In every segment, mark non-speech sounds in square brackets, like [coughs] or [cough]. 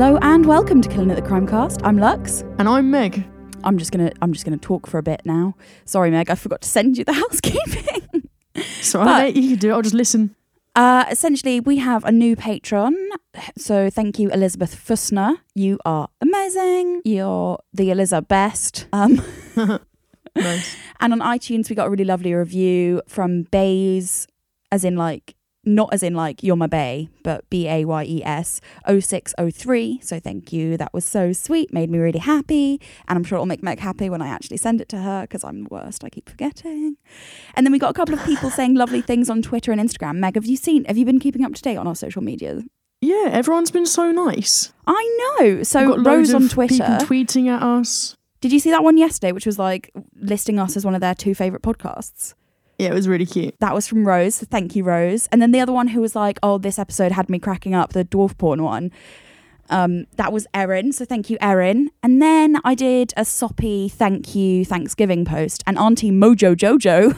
Hello and welcome to Killing It the Crimecast. I'm Lux. And I'm Meg. I'm just gonna I'm just gonna talk for a bit now. Sorry, Meg, I forgot to send you the [laughs] housekeeping. So But- you can do it. I'll just listen. Uh, essentially, we have a new patron. So thank you, Elizabeth Fussner. You are amazing. You're the Eliza best. Um, [laughs] Nice. [laughs] and on iTunes, we got a really lovely review from Bays, as in like not as in like you're my bay, but B A Y E S 0603. So thank you. That was so sweet. Made me really happy. And I'm sure it'll make Meg happy when I actually send it to her because I'm the worst. I keep forgetting. And then we got a couple of people [laughs] saying lovely things on Twitter and Instagram. Meg, have you seen, have you been keeping up to date on our social media? Yeah, everyone's been so nice. I know. So We've got loads Rose on Twitter. people tweeting at us. Did you see that one yesterday, which was like listing us as one of their two favorite podcasts? Yeah, it was really cute. That was from Rose. So thank you, Rose. And then the other one who was like, "Oh, this episode had me cracking up," the dwarf porn one. Um, that was Erin. So thank you, Erin. And then I did a soppy thank you Thanksgiving post, and Auntie Mojo Jojo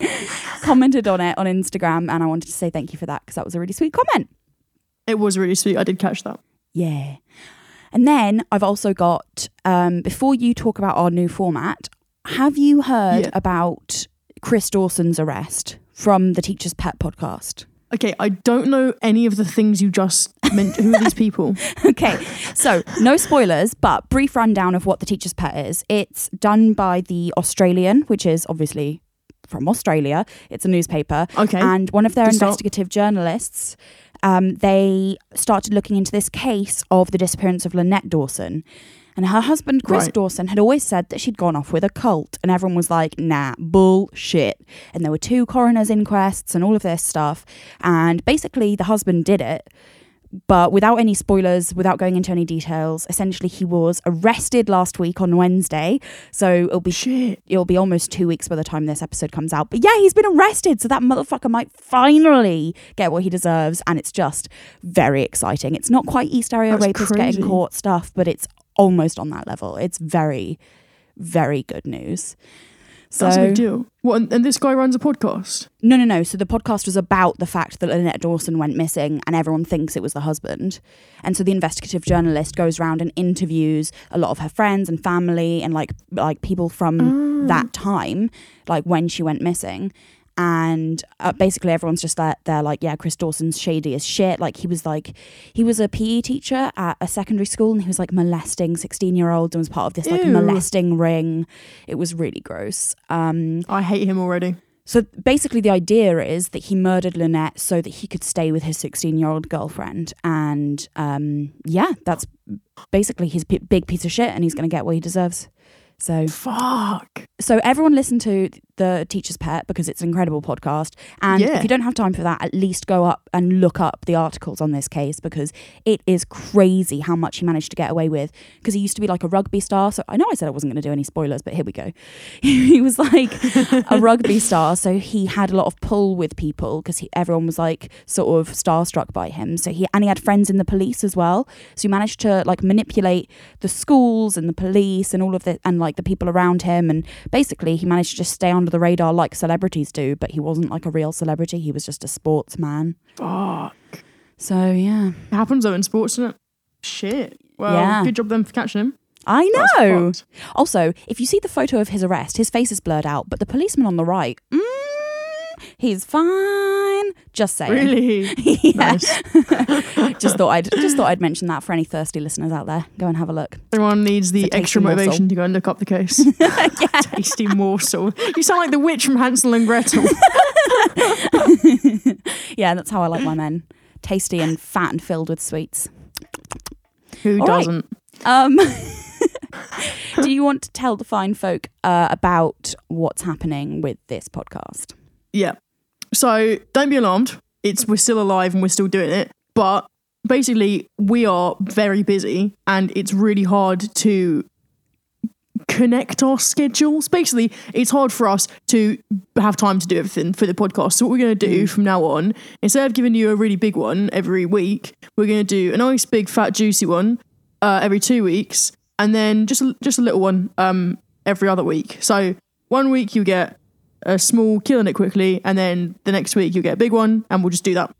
[laughs] commented on it on Instagram, and I wanted to say thank you for that because that was a really sweet comment. It was really sweet. I did catch that. Yeah. And then I've also got, um, before you talk about our new format, have you heard Yeah. about Chris Dawson's arrest from the Teacher's Pet podcast? Okay, I don't know any of the things you just meant. Who are these [laughs] people? okay, so no spoilers, but brief rundown of what the Teacher's Pet is. It's done by the Australian, which is obviously from Australia. It's a newspaper. Okay. And one of their start. investigative journalists, um, they started looking into this case of the disappearance of Lynette Dawson. And her husband, Chris Right. Dawson, had always said that she'd gone off with a cult. And everyone was like, nah, bullshit. And there were two coroner's inquests and all of this stuff. And basically, the husband did it. But without any spoilers, without going into any details, essentially he was arrested last week on Wednesday. So it'll be Shit. it'll be almost two weeks by the time this episode comes out. But yeah, he's been arrested, so that motherfucker might finally get what he deserves, and it's just very exciting. It's not quite East Area That's rapist getting crazy. caught stuff, but it's almost on that level. It's very, very good news. So That's a big deal. What? And, and this guy runs a podcast. no, no, no. So the podcast was about the fact that Lynette Dawson went missing, and everyone thinks it was the husband. And so the investigative journalist goes around and interviews a lot of her friends and family, and like like people from ah. that time, like when she went missing. And uh, basically, everyone's just there. They're like, "Yeah, Chris Dawson's shady as shit." Like he was like, he was a PE teacher at a secondary school, and he was like molesting sixteen-year-olds and was part of this like Ew. molesting ring. It was really gross. Um, I hate him already. so basically, the idea is that he murdered Lynette so that he could stay with his 16 year old girlfriend. And um, yeah, that's basically his p- big piece of shit, and he's going to get what he deserves. So, Fuck. so everyone listen to the Teacher's Pet because it's an incredible podcast. And Yeah. if you don't have time for that, at least go up and look up the articles on this case because it is crazy how much he managed to get away with. Because he used to be like a rugby star. So I know I said I wasn't going to do any spoilers, but here we go. [laughs] he was like a [laughs] rugby star. So he had a lot of pull with people because everyone was like sort of starstruck by him. So he, and he had friends in the police as well. So he managed to like manipulate the schools and the police and all of the, and like the people around him. And basically he managed to just stay under the radar like celebrities do, but he wasn't like a real celebrity. He was just a sportsman. Fuck. So yeah, It happens though in sports, doesn't it? Shit. Well, Yeah. good job then for catching him. I know. Also, if you see the photo of his arrest, his face is blurred out, but the policeman on the right, mm, he's fine. Just saying. Really? [laughs] yeah. [laughs] Just thought I'd just thought I'd mention that for any thirsty listeners out there. Go and have a look. Everyone needs the It's a tasty extra morsel. motivation to go and look up the case. [laughs] Tasty morsel. You sound like the witch from Hansel and Gretel. Yeah, that's how I like my men. Tasty and fat and filled with sweets. Who All right. doesn't? Um, do you want to tell the fine folk uh, about what's happening with this podcast? Yeah. So don't be alarmed. It's we're still alive and we're still doing it. But basically, we are very busy and it's really hard to connect our schedules. Basically, it's hard for us to have time to do everything for the podcast. So what we're going to do from now on, instead of giving you a really big one every week, we're going to do a nice big fat juicy one uh, every two weeks, and then just a, just a little one um, every other week. So one week you get a small killing it quickly, and then the next week you get a big one, and we'll just do that.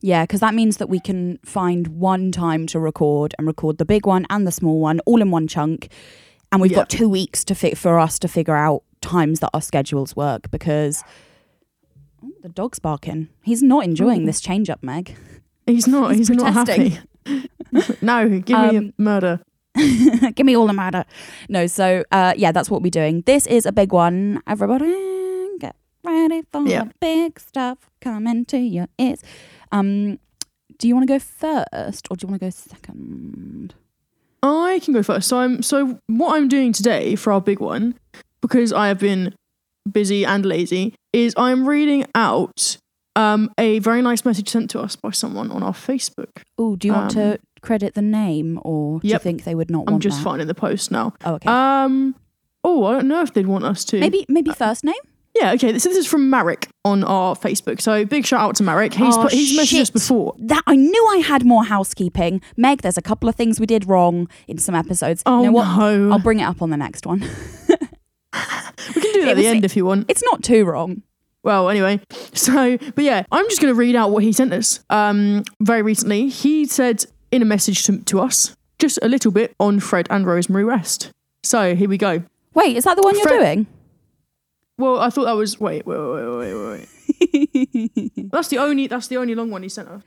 Yeah, because that means that we can find one time to record and record the big one and the small one all in one chunk. And we've Yeah. got two weeks to fit for us to figure out times that our schedules work because oh, the dog's barking. He's not enjoying Ooh. this change up, Meg. He's not. He's He's, not happy. [laughs] no, give me Um, a murder. [laughs] Give me all the murder. No, so uh, yeah, that's what we're doing. This is a big one. Everybody ready for Yeah. the big stuff coming to your ears. Um, do you want to go first or do you want to go second? I can go first. So I'm so what I'm doing today for our big one, because I have been busy and lazy, is I'm reading out um, a very nice message sent to us by someone on our Facebook. Oh, do you want Um, to credit the name or do you think they would not want to? I'm just that? finding the post now. Oh, okay. Um. Oh, I don't know if they'd want us to. maybe maybe first name? Yeah. Okay. This, this is from Marek on our Facebook. So big shout out to Marek. He's Oh, put, he's messaged us before. That I knew I had more housekeeping. Meg, there's a couple of things we did wrong in some episodes. Oh you know what? no. I'll bring it up on the next one. [laughs] we can do that it at the end if you want. It's not too wrong. Well, anyway, so but yeah, I'm just going to read out what he sent us. Um, very recently, he said in a message to, to us just a little bit on Fred and Rosemary West. So here we go. Wait, is that the one you're doing? Well, I thought that was wait, wait, wait, wait, wait, wait. [laughs] that's the only that's the only long one he sent us.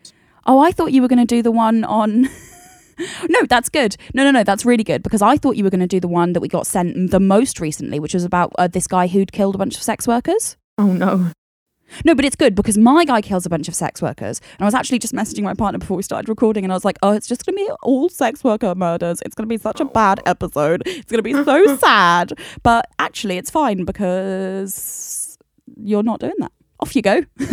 Oh, I thought you were going to do the one on. [laughs] no, that's good. No, no, no, that's really good because I thought you were going to do the one that we got sent the most recently, which was about uh, this guy who'd killed a bunch of sex workers. Oh no. No, but it's good because my guy kills a bunch of sex workers. And I was actually just messaging my partner before we started recording, and I was like, oh, it's just going to be all sex worker murders. It's going to be such a oh. bad episode. It's going to be so [laughs] sad. But actually, it's fine because you're not doing that. Off you go. [laughs]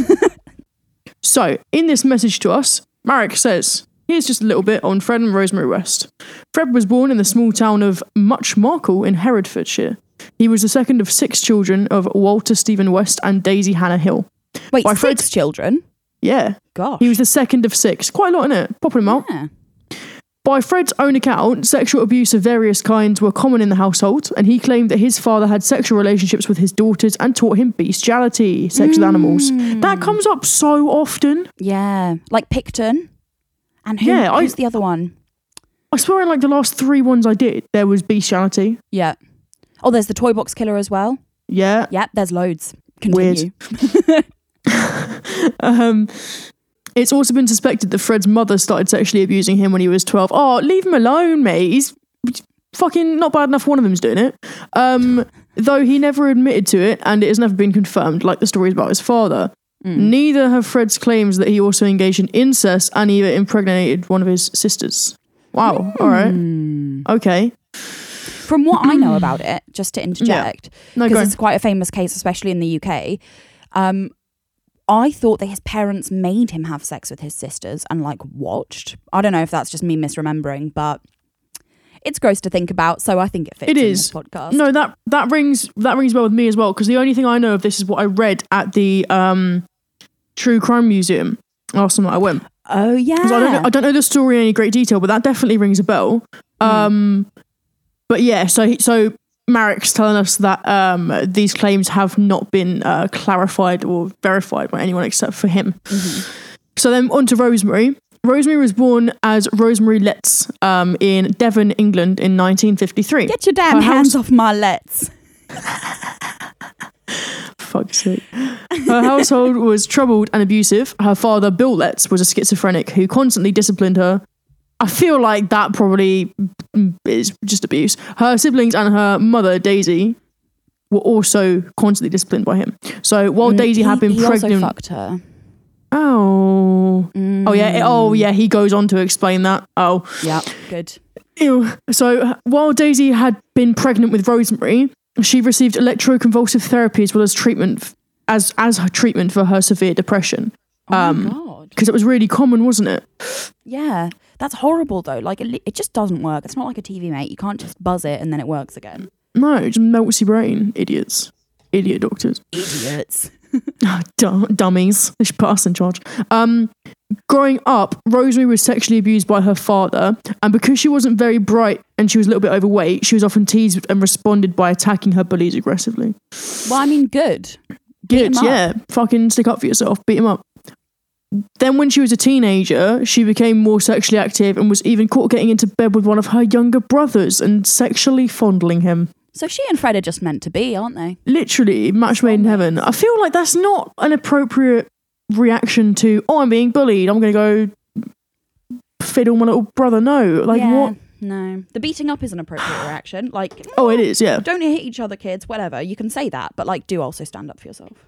So, in this message to us, Marek says, Here's just a little bit on Fred and Rosemary West. Fred was born in the small town of Much Marcle in Herefordshire. He was the second of six children of Walter Stephen West and Daisy Hannah Hill. Wait, By six Fred- children? Yeah, Gosh. he was the second of six. Quite a lot in it. Pop him out. yeah. By Fred's own account, sexual abuse of various kinds were common in the household, and he claimed that his father had sexual relationships with his daughters and taught him bestiality, sex with animals. Hmm. That comes up so often. Yeah. Like Pickton. And who, Yeah, I- who's the other one? I swear, in like the last three ones I did, there was bestiality. Yeah. Oh, there's the toy box killer as well. Yeah. Yeah, there's loads. Weird. [laughs] Um, it's also been suspected that Fred's mother started sexually abusing him when he was 12. Oh, leave him alone, mate. He's fucking not bad enough one of them's doing it. Um, [laughs] though he never admitted to it and it has never been confirmed, like the stories about his father. Neither have Fred's claims that he also engaged in incest and he impregnated one of his sisters. Wow. All right. Okay. From what I know about [clears throat] it, just to interject, No, because go. it's quite a famous case, especially in the UK. Um, I thought that his parents made him have sex with his sisters and like watched. I don't know if that's just me misremembering, but it's gross to think about. So I think it fits It this podcast. No, that that rings that rings well with me as well because the only thing I know of this is what I read at the um, True Crime Museum last time that I went. Oh yeah. I don't know, I don't know the story in any great detail, but that definitely rings a bell. Hmm. Um, but yeah, so so Marek's telling us that um, these claims have not been uh, clarified or verified by anyone except for him. Mm-hmm. So then on to Rosemary. Rosemary was born as Rosemary Letts um, in Devon, England in 1953. Get your damn Her hands house- off my lets. [laughs] fuck's sake. Her household was troubled and abusive. Her father, Bill Letts, was a schizophrenic who constantly disciplined her. I feel like that probably is just abuse. Her siblings and her mother, Daisy, were also constantly disciplined by him. So while Daisy had been Mm, he, he pregnant, also fucked her. oh, oh yeah, oh yeah, he goes on to explain that. Oh, Yeah, good. Ew. So while Daisy had been pregnant with Rosemary, she received electroconvulsive therapy as well as treatment as as her treatment for her severe depression. Oh Um. Because it was really common, wasn't it? Yeah, that's horrible though. Like it, it just doesn't work. It's not like a TV mate. You can't just buzz it and then it works again. No, it just melts your brain. Idiots. Idiot doctors. Idiots. [laughs] Dum- dummies. They should put us in charge. Um, growing up, Rosemary was sexually abused by her father, and because she wasn't very bright and she was a little bit overweight, she was often teased and responded by attacking her bullies aggressively. Well, I mean, good. Good, up. yeah. Fucking stick up for yourself. Beat him up. Then, when she was a teenager, she became more sexually active and was even caught getting into bed with one of her younger brothers and sexually fondling him. So she and Fred are just meant to be, aren't they? Literally, match made in heaven. I feel like that's not an appropriate reaction to, oh, I'm being bullied. I'm going to go fiddle my little brother. No. Like, yeah, what? No. The beating up is an appropriate [sighs] reaction. Like, Oh, it is, yeah. don't hit each other, kids, whatever. You can say that, but like, do also stand up for yourself.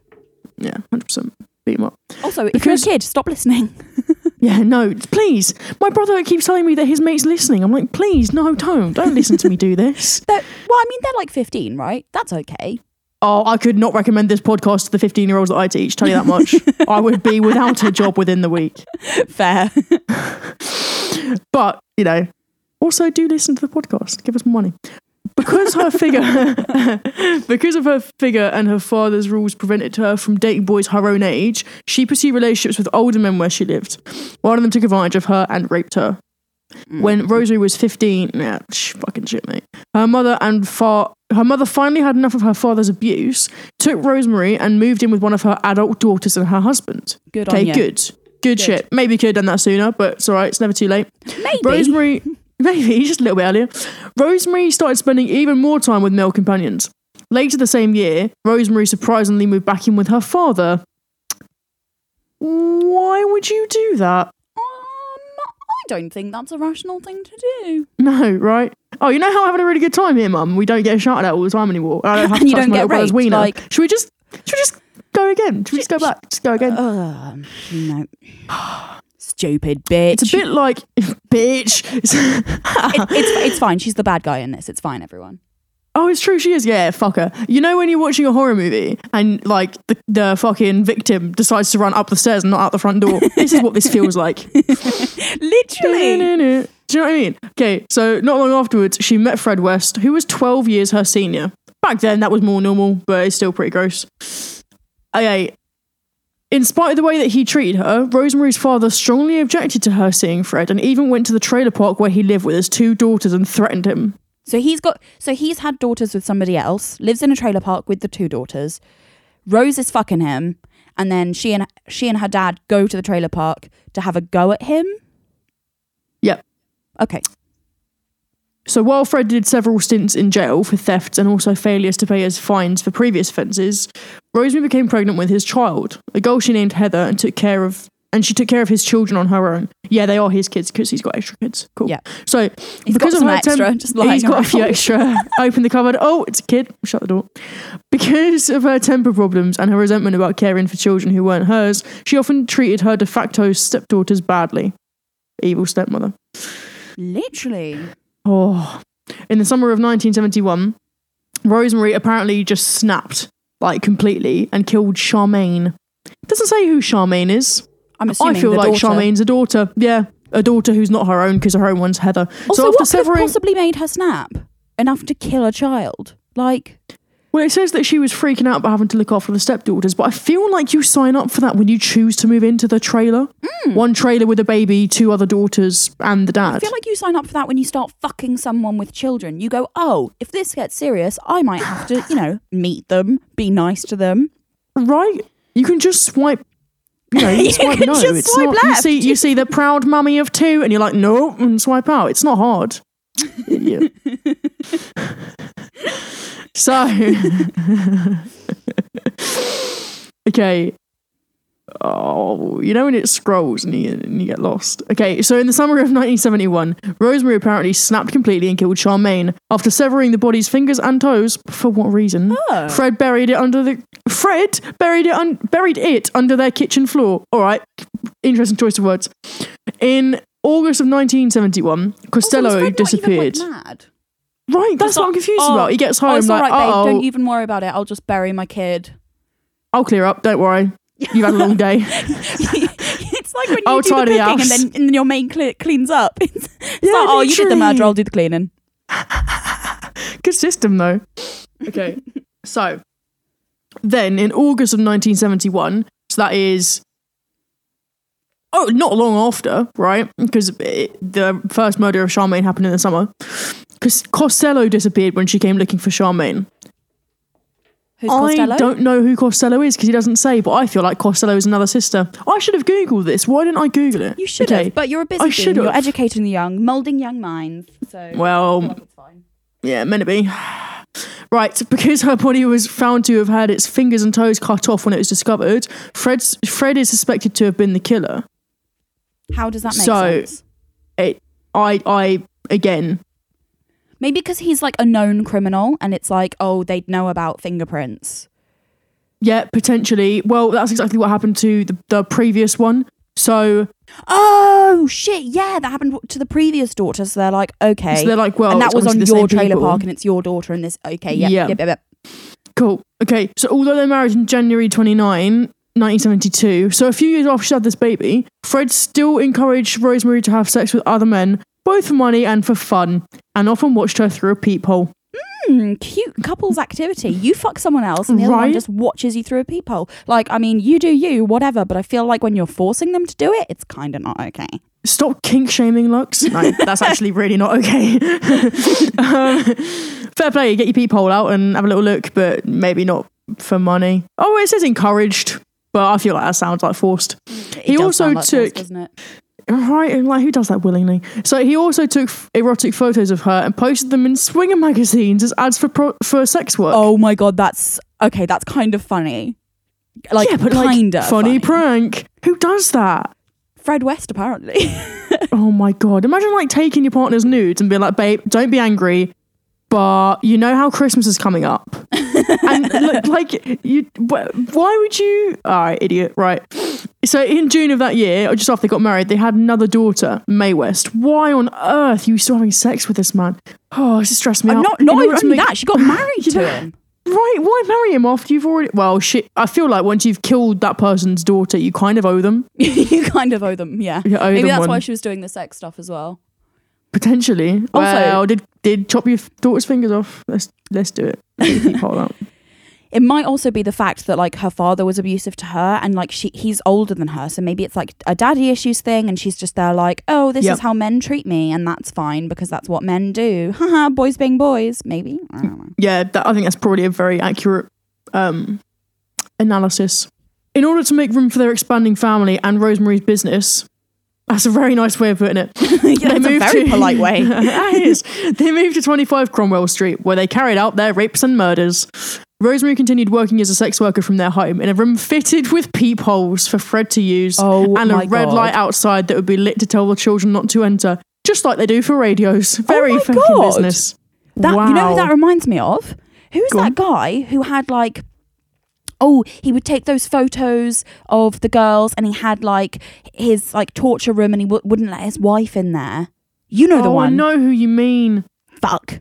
Yeah, 100%. Beat him up. Also, if you're a kid, stop listening. [laughs] Yeah, no, please. My brother keeps telling me that his mate's listening. I'm like, please, no, don't. Don't listen to me do this. [laughs] They're, well, I mean, they're like 15, right? That's okay. Oh, I could not recommend this podcast to the 15 year olds that I teach, tell you that much. [laughs] I would be without a job within the week. Fair. But, you know, also do listen to the podcast. Give us money. Because her figure, [laughs] because of her figure and her father's rules prevented her from dating boys her own age, she pursued relationships with older men where she lived. One of them took advantage of her and raped her. Mm. When Rosemary was 15, yeah, sh- fucking shit, mate. Her mother and fa- her mother finally had enough of her father's abuse, took Rosemary and moved in with one of her adult daughters and her husband. Good on Okay, you. good. Good shit. Maybe could have done that sooner, but it's all right. It's never too late. Maybe. Rosemary, [laughs] maybe just a little bit earlier. Rosemary started spending even more time with male companions. Later the same year, Rosemary surprisingly moved back in with her father. Why would you do that? Um, I don't think that's a rational thing to do. No, right? Oh, you know how I'm having a really good time here, Mum. We don't get shouted at all the time anymore. I don't [laughs] have to And you touch don't get raped, wiener. like- should we just? Should we just go again? Should we just go back? Just go again. Um, no. Stupid [laughs] bitch. it's a bit like bitch. It- [laughs] it's it's fine. She's the bad guy in this. It's fine, everyone. Oh, it's true. She is. Yeah, fuck her. You know when you're watching a horror movie and like the, the fucking victim decides to run up the stairs and not out the front door. this is what this feels like. [laughs] Literally. Do you know what I mean? Okay, so not long afterwards, she met Fred West, who was 12 years her senior. Back then, that was more normal, but it's still pretty gross. Okay. In spite of the way that he treated her, Rosemary's father strongly objected to her seeing Fred and even went to the trailer park where he lived with his two daughters and threatened him. So he's got so he's had daughters with somebody else, lives in a trailer park with the two daughters. Rose is fucking him, and then she and she and her dad go to the trailer park to have a go at him. Yep. Okay. So while Fred did several stints in jail for thefts and also failures to pay his fines for previous offences, Rosemary became pregnant with his child, a girl she named Heather, and took care of and she took care of his children on her own. Yeah, they are his kids because he's got extra kids. Cool. Yeah. So He's got some extra, just lying he's got a few extra. [laughs] Open the cupboard. Oh, it's a kid. Shut the door. Because of her temper problems and her resentment about caring for children who weren't hers, she often treated her de facto stepdaughters badly. Evil stepmother. Literally. Oh. In the summer of 1971, Rosemary apparently just snapped, like completely, and killed Charmaine. Doesn't say who Charmaine is. I'm assuming I feel like daughter. Charmaine's a daughter. Yeah, a daughter who's not her own because her own one's Heather. Also, so after what could have possibly made her snap enough to kill a child? Like, well, it says that she was freaking out about having to look after the stepdaughters, but I feel like you sign up for that when you choose to move into the trailer. Hmm. One trailer with a baby, two other daughters, and the dad. I feel like you sign up for that when you start fucking someone with children. You go, oh, if this gets serious, I might have to, you know, meet them, be nice to them. right? You can just swipe. You know, you, [laughs] You swipe can no. just it's swipe not. You see, you see the proud mummy of two, and you're like, no, and swipe out. It's not hard. [laughs] Idiot. [laughs] so, okay. Oh, you know when it scrolls and you, and you get lost. Okay, so in the summer of 1971, Rosemary apparently snapped completely and killed Charmaine after severing the body's fingers and toes. For what reason? Oh. Fred buried it under the Fred buried it un, buried it under their kitchen floor. All right, interesting choice of words. In August of 1971, Also, Costello not disappeared. Even, like, mad? right, that's what I'm confused oh, about. He gets oh, home Oh, it's like, all right, babe. oh, Don't even worry about it. I'll just bury my kid. I'll clear up. Don't worry. You've had a long day. [laughs] it's like when you I'll do the tidy the cooking and then, and then your main cle cleans up. It's, [laughs] it's Yeah, like, oh, you did the murder, I'll do the cleaning. [laughs] Good system, though. Okay, so then in August of 1971, so that is oh, not long after, right? Because it- the first murder of Charmaine happened in the summer. Because Costello disappeared when she came looking for Charmaine. Who's I Costello? don't know who Costello is because he doesn't say, but I feel like Costello is another sister. I should have Googled this. Why didn't I Google it? You should Okay. have, but you're a busy I should You're educating the young, molding young minds. So [sighs] Well, I like fine. Yeah, meant to be. [sighs] Right, because her body was found to have had its fingers and toes cut off when it was discovered, Fred's, Fred is suspected to have been the killer. How does that make So- sense? It, I, I, again, Maybe because he's like a known criminal, and it's like, oh, they'd know about fingerprints. yeah, potentially. Well, that's exactly what happened to the, the previous one. So, Oh shit! Yeah, that happened to the previous daughter. So they're like, okay, so they're like, well, and that was on your trailer people. park, and it's your daughter, and this. Okay, yep, Yeah. yep, yep, yep. Cool. Okay, so although they married in January 29, 1972, so a few years after she had this baby, Fred still encouraged Rosemary to have sex with other men, both for money and for fun, and often watched her through a peephole. Hmm, cute couples activity. You fuck someone else, and the other one just watches you through a peephole. Like, I mean, you do you, whatever. But I feel like when you're forcing them to do it, it's kind of not okay. Stop kink shaming, Lux. No, [laughs] that's actually really not okay. [laughs] um, fair play, get your peephole out and have a little look, but maybe not for money. Oh, it says encouraged, but I feel like that sounds like forced. It He also like took- it? Right, and like who does that willingly? So he also took erotic photos of her and posted them in swinger magazines as ads for pro- for sex work. Oh my god, that's okay. That's kind of funny. Like, yeah, but kind like of funny, prank. Who does that? Fred West, apparently. [laughs] Oh my god! Imagine like taking your partner's nudes and being like, "Babe, don't be angry, but you know how Christmas is coming up, [laughs] and like, like you, why would you? All right, idiot. Right. So in June of that year, or just after they got married, they had another daughter, Mae West. Why on earth are you still having sex with this man? Oh, this stressed me out. I'm out. not not even make- that. She got [laughs] married to know- him. Right, why marry him after you've already? Well, shit. I feel like once you've killed that person's daughter, you kind of owe them [laughs] you kind of owe them, yeah. You owe Maybe them that's one. why she was doing the sex stuff as well. potentially. Also- well, did did chop your daughter's fingers off? Let's let's do it. [laughs] Hold up. It might also be the fact that like her father was abusive to her, and like she he's older than her, so maybe it's like a daddy issues thing, and she's just there like, oh, this Yep. is how men treat me, and that's fine because that's what men do. [laughs] Haha, boys being boys, maybe. I don't know. Yeah, that, I think that's probably a very accurate um, analysis. In order to make room for their expanding family and Rosemary's business, that's a very nice way of putting it. [laughs] yeah, that's a very to- polite way. [laughs] That is. They moved to 25 Cromwell Street, where they carried out their rapes and murders. Rosemary continued working as a sex worker from their home in a room fitted with peepholes for Fred to use Oh and a red God. light outside that would be lit to tell the children not to enter, just like they do for radios. Oh Very Oh fucking God. business. That wow. you know who that reminds me of? Who's Go that on. guy who had like oh, he would take those photos of the girls and he had like his like torture room and he w- wouldn't let his wife in there. You know the oh, one I know who you mean. Fuck.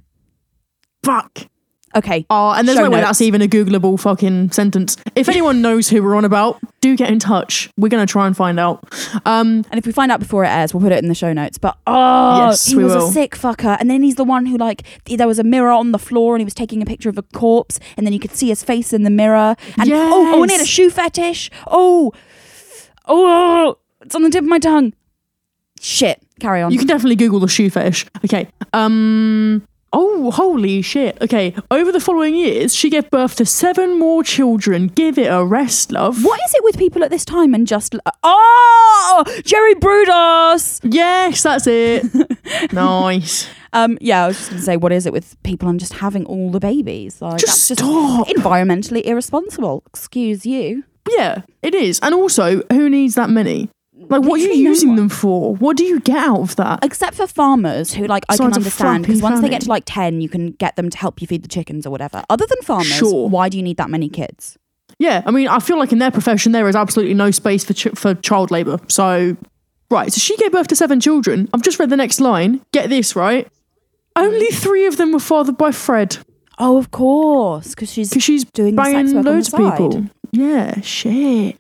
Fuck. Okay. Oh, and there's Show no way notes. that's even a Googleable fucking sentence. If anyone knows who we're on about, do get in touch. We're gonna try and find out. Um, And if we find out before it airs, we'll put it in the show notes. But oh, Yes, he was will. a sick fucker. And then he's the one who like there was a mirror on the floor and he was taking a picture of a corpse, and then you could see his face in the mirror. And oh, oh, and he had a shoe fetish. Oh, oh, it's on the tip of my tongue. Shit. Carry on. you can definitely Google the shoe fetish. Okay. Um. Oh, holy shit. Okay. Over the following years, she gave birth to seven more children. Give it a rest, love. what is it with people at this time and just oh Jerry Brudos? Yes, that's it. [laughs] nice. Um, yeah, I was just gonna say, what is it with people and just having all the babies? Like Just that's stop. just environmentally irresponsible. Excuse you. Yeah, it is. And also, who needs that many? Like, what are you no using them for? What do you get out of that? except for farmers who like I can understand because once they get to like 10 you can get them to help you feed the chickens or whatever other than farmers Sure. why do you need that many kids Yeah, I mean, I feel like in their profession there is absolutely no space for ch- for child labor. So, right, so she gave birth to seven children. I've just read the next line. Get this right. Only three of them were fathered by Fred oh of course because she's because she's doing the sex banging work on loads the of side. people. Yeah, shit.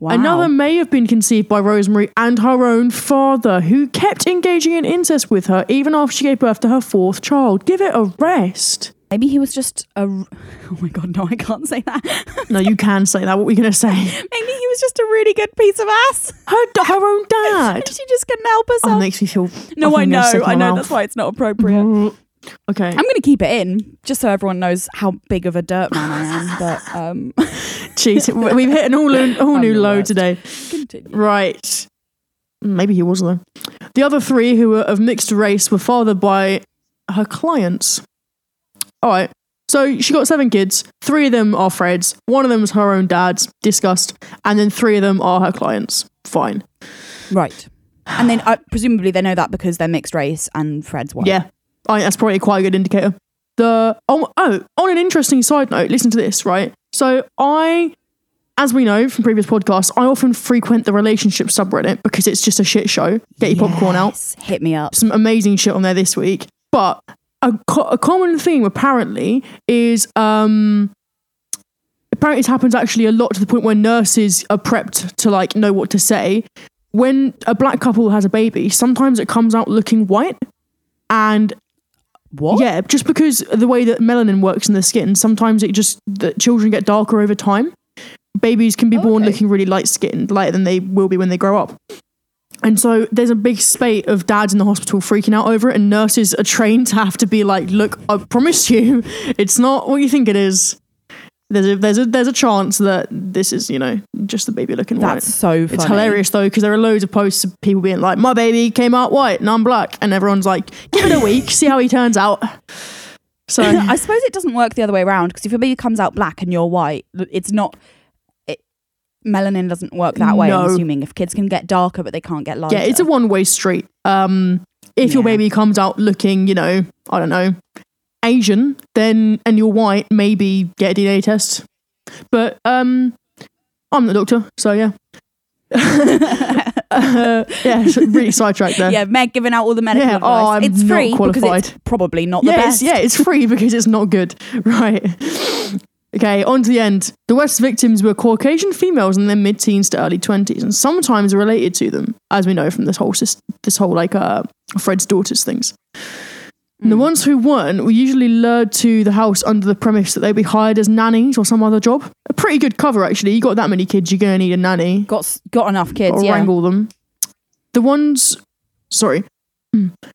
Wow. Another may have been conceived by Rosemary and her own father, who kept engaging in incest with her even after she gave birth to her fourth child. Give it a rest. maybe he was just a. [laughs] oh my god no I can't say that No, you can say that. What were you going to say? [laughs] maybe he was just a really good piece of ass Her, her own [laughs] dad. she just couldn't help Oh, herself it makes me feel. no I know I know mouth. that's why it's not appropriate Okay. I'm going to keep it in just so everyone knows how big of a dirt man I am. But um, Jeez, we've hit an all, all new low today. continue. Right. Maybe he was though. The other three who were of mixed race were fathered by her clients. All right. So she got seven kids. Three of them are Fred's. One of them is her own dad's. Discussed. And then three of them are her clients. Fine. Right. And then uh, presumably they know that because they're mixed race and Fred's white. Yeah. I think that's probably quite a good indicator. The oh, oh, on an interesting side note, listen to this, right? So I as we know from previous podcasts, I often frequent the relationship subreddit because it's just a shit show. Get your popcorn out. Hit me up. some amazing shit on there this week. But a, co- a common theme apparently is um apparently it happens actually a lot to the point where nurses are prepped to like know what to say. When a black couple has a baby, sometimes it comes out looking white. And What? yeah, just because the way that melanin works in the skin, sometimes it just the children get darker over time. Babies can be born Okay. looking really light skinned, lighter than they will be when they grow up. And so there's a big spate of dads in the hospital freaking out over it, and nurses are trained to have to be like, "Look, I promise you, [laughs] it's not what you think it is. There's a there's a there's a chance that this is you know just the baby looking white." That's so funny. It's hilarious though because there are loads of posts of people being like, "My baby came out white and I'm black," and everyone's like, "Give it a week, see how he turns out." [laughs] So I suppose it doesn't work the other way around because if your baby comes out black and you're white, it's not. It, melanin doesn't work that way. I'm assuming if kids can get darker but they can't get lighter. yeah, it's a one way street. Um, if your baby comes out looking, you know, I don't know, Asian, then and you're white, maybe get a DNA test. But um, I'm the doctor, so yeah. [laughs] uh, yeah, really sidetracked there. yeah, Meg giving out all the medical Yeah, advice. oh, I'm it's not free because it's qualified. probably not the yeah, best. It's, yeah, it's free because it's not good. [laughs] Right. Okay, on to the end. The West victims were Caucasian females in their mid-teens to early twenties, and sometimes related to them, as we know from this whole this whole like uh, Fred's daughters things. And the Hmm. ones who weren't were usually lured to the house under the premise that they'd be hired as nannies or some other job. A pretty good cover, actually. You got that many kids, you're gonna need a nanny Got got enough kids. or yeah. wrangle them. The ones, sorry,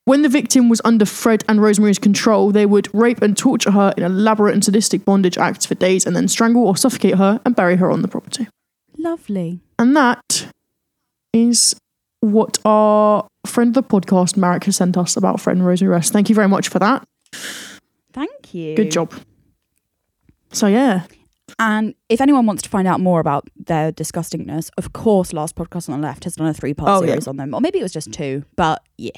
when the victim was under Fred and Rosemary's control, they would rape and torture her in elaborate and sadistic bondage acts for days and then strangle or suffocate her and bury her on the property. Lovely. And that is what our friend of the podcast, Marek, has sent us about Fred and Rosemary West. Thank you very much for that. Thank you. Good job. So, yeah. And if anyone wants to find out more about their disgustingness, of course, Last Podcast on the Left has done a three part Oh, yeah. series on them, or maybe it was just two. But yeah,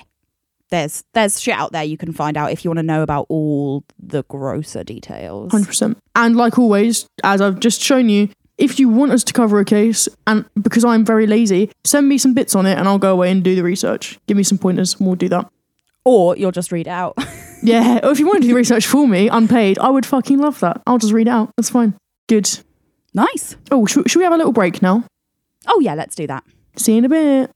there's there's shit out there you can find out if you want to know about all the grosser details. 100%. And like always, as I've just shown you, if you want us to cover a case, and because I'm very lazy, send me some bits on it and I'll go away and do the research. Give me some pointers and we'll do that. Or you'll just read it out. [laughs] Yeah, or if you want to do the research for me, unpaid, I would fucking love that. I'll just read it out. That's fine. Good. nice. Oh, should, should we have a little break now? Oh yeah, let's do that. See you in a bit.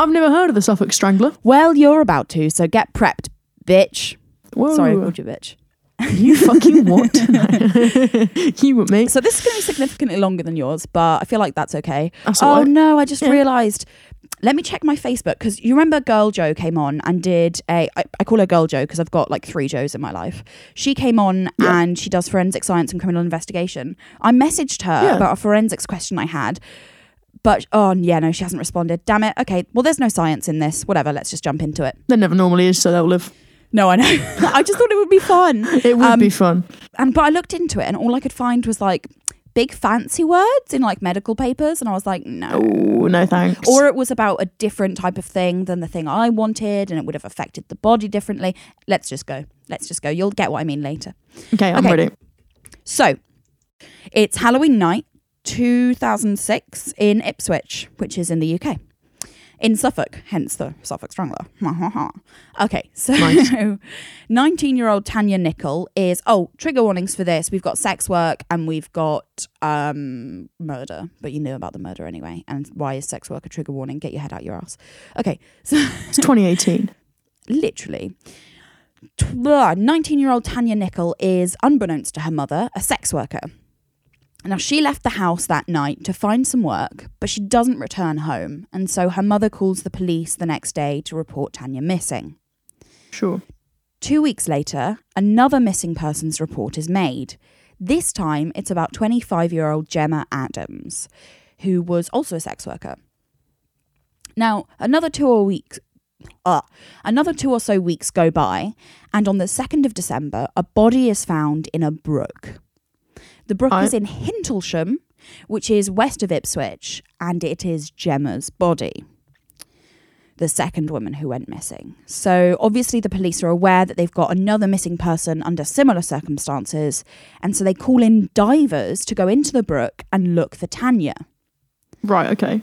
I've never heard of the Suffolk Strangler. Well, you're about to, so get prepped, bitch. Whoa. Sorry, I called you bitch. [laughs] You fucking what? [laughs] [laughs] you with me? So this is going to be significantly longer than yours, but I feel like that's okay. That's oh right. no, I just Yeah. realised. Let me check my Facebook because you remember Girl Joe came on and did a. I, I call her Girl Joe because I've got like three Joes in my life. She came on Yeah. and she does forensic science and criminal investigation. I messaged her Yeah. about a forensics question I had, but oh yeah, no, she hasn't responded. Damn it. Okay, well, there's no science in this. Whatever, let's just jump into it. There never normally is, so they'll live. No, I know. [laughs] I just thought it would be fun. [laughs] It would Um, be fun. And but I looked into it and all I could find was like big fancy words in like medical papers, and I was like, no. Oh, no thanks. Or it was about a different type of thing than the thing I wanted, and it would have affected the body differently. Let's just go. Let's just go. You'll get what I mean later. okay, I'm okay. ready. So, it's Halloween night, 2006, in Ipswich, which is in the UK. In Suffolk, hence the Suffolk Strangler. okay, [laughs] so 19 year old Tania Nicol is, oh, trigger warnings for this. We've got sex work and we've got um, murder, but you knew about the murder anyway. And why is sex work a trigger warning? Get your head out your ass. Okay, so It's 2018. [laughs] literally. 19 year old Tania Nicol is, unbeknownst to her mother, a sex worker. Now, she left the house that night to find some work, but she doesn't return home. And so her mother calls the police the next day to report Tania missing. Sure. Two weeks later, another missing persons report is made. This time, it's about 25 year old Gemma Adams, who was also a sex worker. Now, another two or weeks. Uh, another two or so weeks go by, and on the 2nd of December, a body is found in a brook. The brook I- is in Hintlesham, which is west of Ipswich, and it is Gemma's body the second woman who went missing. So obviously the police are aware that they've got another missing person under similar circumstances, and so they call in divers to go into the brook and look for Tania. Right. Okay.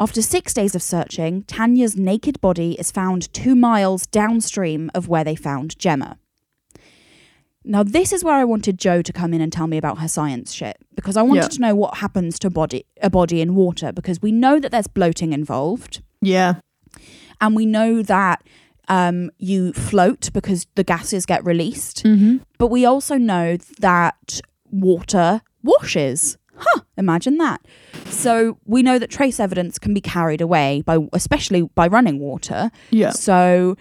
After six days of searching, Tania's naked body is found two miles downstream of where they found Gemma. Now, this is where I wanted Joe to come in and tell me about her science shit because I wanted Yeah. to know what happens to body a body in water because we know that there's bloating involved Yeah. and we know that um, you float because the gases get released. Mm-hmm. But we also know that water washes. Huh, imagine that. So we know that trace evidence can be carried away by especially by running water. Yeah. So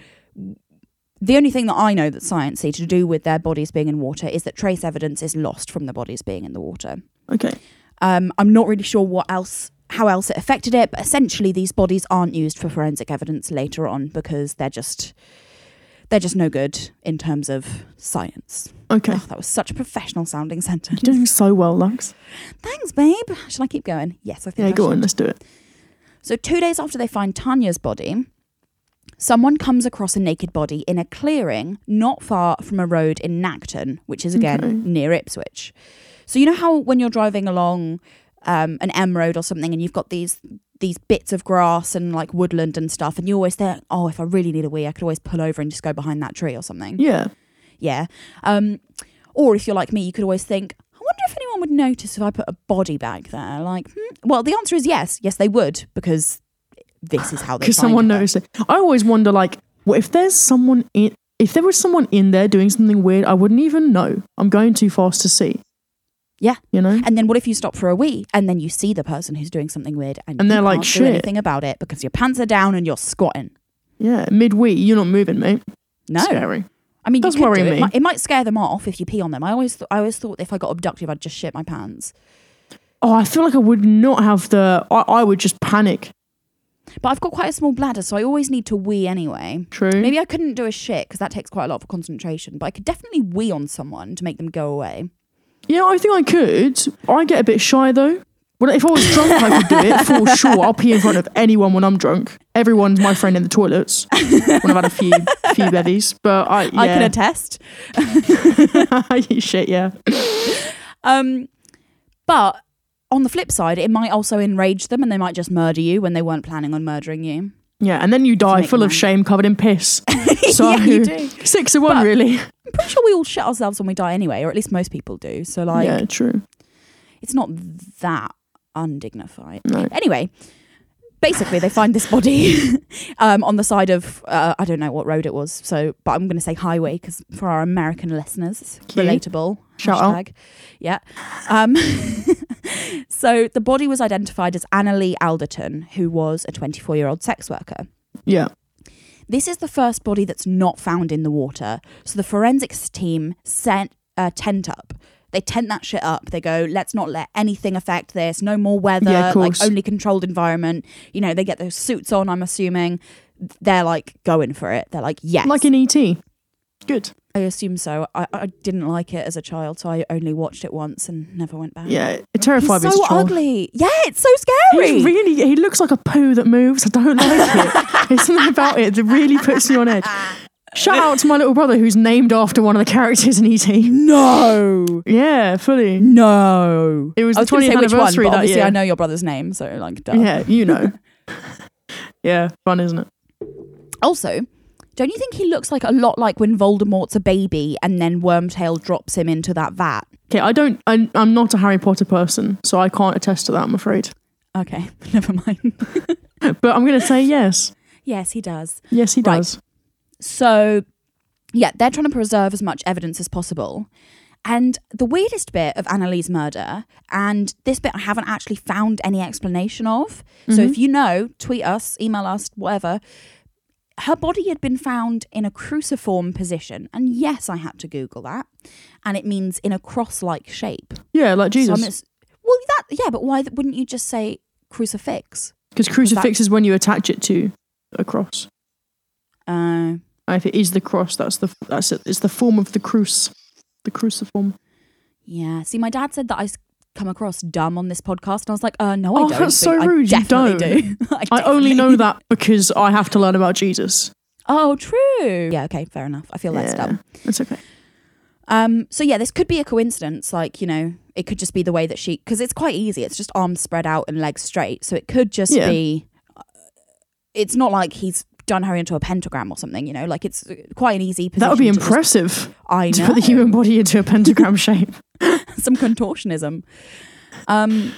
the only thing that I know that science see to do with their bodies being in water is that trace evidence is lost from the bodies being in the water. Okay. Um, I'm not really sure what else, how else it affected it, but essentially these bodies aren't used for forensic evidence later on because they're just they're just no good in terms of science. Okay. Oh, that was such a professional sounding [laughs] sentence. You're doing so well, Lux. Thanks, babe. Should I keep going? Yes, I think. Yeah. I Go on. Let's do it. So two days after they find Tania's body, someone comes across a naked body in a clearing not far from a road in Nacton, which is again Okay. near Ipswich. So you know how when you're driving along um, an M road or something, and you've got these these bits of grass and like woodland and stuff, and you always think, oh, if I really need a wee, I could always pull over and just go behind that tree or something. Yeah. Yeah. Um, or if you're like me, you could always think, I wonder if anyone would notice if I put a body bag there. Like, hmm. well, the answer is yes. Yes, they would because this is how they. Because someone her. noticed it. I always wonder, like, what if there's someone in? If there was someone in there doing something weird, I wouldn't even know. I'm going too fast to see. Yeah. You know. And then what if you stop for a wee and then you see the person who's doing something weird and, And they're like, can't do "Shit." anything about it because your pants are down and you're squatting. Yeah. Mid wee, you're not moving, mate. No, Scary. I mean, Does worry do it. me. It might, it might scare them off if you pee on them. I always, th- I always thought if I got abducted, I'd just shit my pants. Oh, I feel like I would not have the. I, I would just panic. But I've got quite a small bladder, so I always need to wee anyway. True. Maybe I couldn't do a shit because that takes quite a lot of concentration, but I could definitely wee on someone to make them go away. Yeah, I think I could. I get a bit shy though. Well, if I was drunk, I could do it for [laughs] sure. I'll pee in front of anyone when I'm drunk. Everyone's my friend in the toilets when I've had a few few bevies. But I, yeah. I can attest. [laughs] shit, yeah. Um, but on the flip side, it might also enrage them and they might just murder you when they weren't planning on murdering you. Yeah, and then you die full them of shame, covered in piss. [laughs] So yeah, you do. six to one, But- really. I'm pretty sure we all shit ourselves when we die anyway, or at least most people do. So, like, yeah, true. it's not that undignified. No. Anyway, basically, they find this body [laughs] um, on the side of uh, I don't know what road it was. So, but I'm going to say highway because for our American listeners, Cute. relatable. Shout out. Yeah. Um, [laughs] so the body was identified as Anneli Alderton, who was a 24 year old sex worker. Yeah. This is the first body that's not found in the water. So the forensics team sent a tent up. They tent that shit up. They go, let's not let anything affect this. No more weather, Yeah, like only controlled environment. You know, they get those suits on, I'm assuming. They're like going for it. They're like, yes. Like in ET. Good. I assume so. I, I didn't like it as a child, so I only watched it once and never went back. Yeah, it terrified me so ugly. Yeah, it's so scary. He's really, he looks like a poo that moves. I don't like it. [laughs] There's something about it that really puts me on edge. Shout out to my little brother who's named after one of the characters in ET. no. Yeah, fully. No. It was I the was going 20th say which one, anniversary but that obviously year. I know your brother's name, so like, duh. Yeah, you know. [laughs] yeah, fun, isn't it? Also, don't you think he looks like a lot like when Voldemort's a baby and then Wormtail drops him into that vat? Okay, I don't. I'm, I'm not a Harry Potter person, so I can't attest to that. I'm afraid. Okay, [laughs] never mind. [laughs] But I'm going to say yes. yes, he does. Yes, he Right. does. So, yeah, they're trying to preserve as much evidence as possible. And the weirdest bit of Anneli's murder, and this bit I haven't actually found any explanation of. So Mhm. if you know, tweet us, email us, whatever. Her body had been found in a cruciform position. And yes, I had to Google that. And it means in a cross like shape. Yeah, like Jesus. I'm well, that, yeah, but why th- wouldn't you just say crucifix? Because crucifix is when you attach it to a cross. Uh, if it is the cross, that's the that's it. It's the form of the cruce, the cruciform. yeah. See, my dad said that I come across dumb on this podcast. And I was like, uh, no, I Oh, don't. that's so I rude. You definitely don't. do. [laughs] I, I only know that because I have to learn about Jesus. Oh, true. Yeah, okay, fair enough. I feel less Yeah. dumb. That's okay. Um, so yeah, this could be a coincidence. Like you know, it could just be the way that she because it's quite easy. It's just arms spread out and legs straight. So it could just Yeah. be. uh, It's not like he's done her into a pentagram or something. You know, like it's quite an easy. That would be to just- impressive I to put the human body into a pentagram [laughs] shape. some contortionism. Um.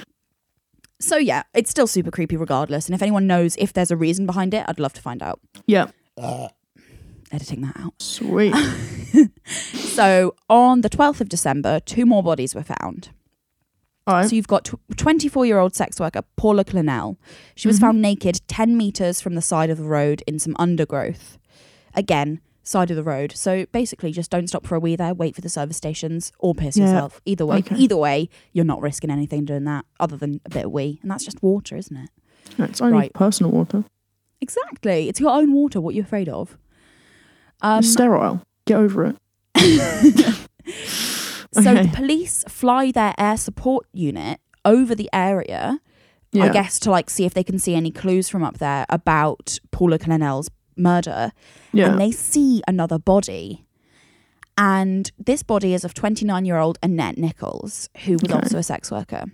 So yeah, it's still super creepy regardless. And if anyone knows if there's a reason behind it, I'd love to find out. Yeah, Editing that out. sweet. [laughs] So on the 12th of December, two more bodies were found. Right. So you've got 24 year old sex worker Paula Clennell. She was Mhm. found naked 10 meters from the side of the road in some undergrowth. Again, side of the road. So basically, just don't stop for a wee there. Wait for the service stations or piss Yeah. yourself. Either way, Okay. either way, you're not risking anything doing that other than a bit of wee, and that's just water, isn't it? No, it's only Right. personal water. Exactly. It's your own water. What you're you afraid of? Um, sterile. Get over it. [laughs] so the police fly their air support unit over the area Yeah. I guess to like see if they can see any clues from up there about Paula Clennell's murder. Yeah. And they see another body. And this body is of 29 year old Annette Nicholls, who was Okay. also a sex worker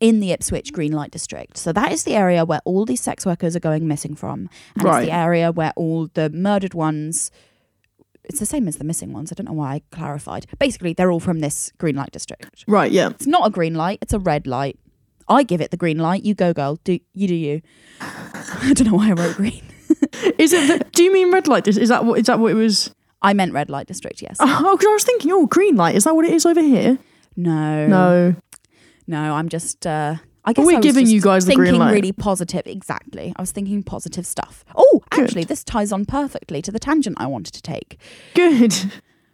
in the Ipswich Green Light District. So that is the area where all these sex workers are going missing from. And Right. it's the area where all the murdered ones it's the same as the missing ones. I don't know why I clarified. Basically, they're all from this green light district. right. Yeah. It's not a green light, it's a red light. I give it the green light. You go, girl. Do you do you? [laughs] I don't know why I wrote green. [laughs] Is it? The, do you mean red light? Is, is that what? Is that what it was? I meant red light district. Yes. Oh, because I was thinking, oh, green light. Is that what it is over here? No. No. No. I'm just. uh I guess we're I giving you guys the thinking green light. really positive. Exactly. I was thinking positive stuff. Oh, Good. actually, this ties on perfectly to the tangent I wanted to take. Good.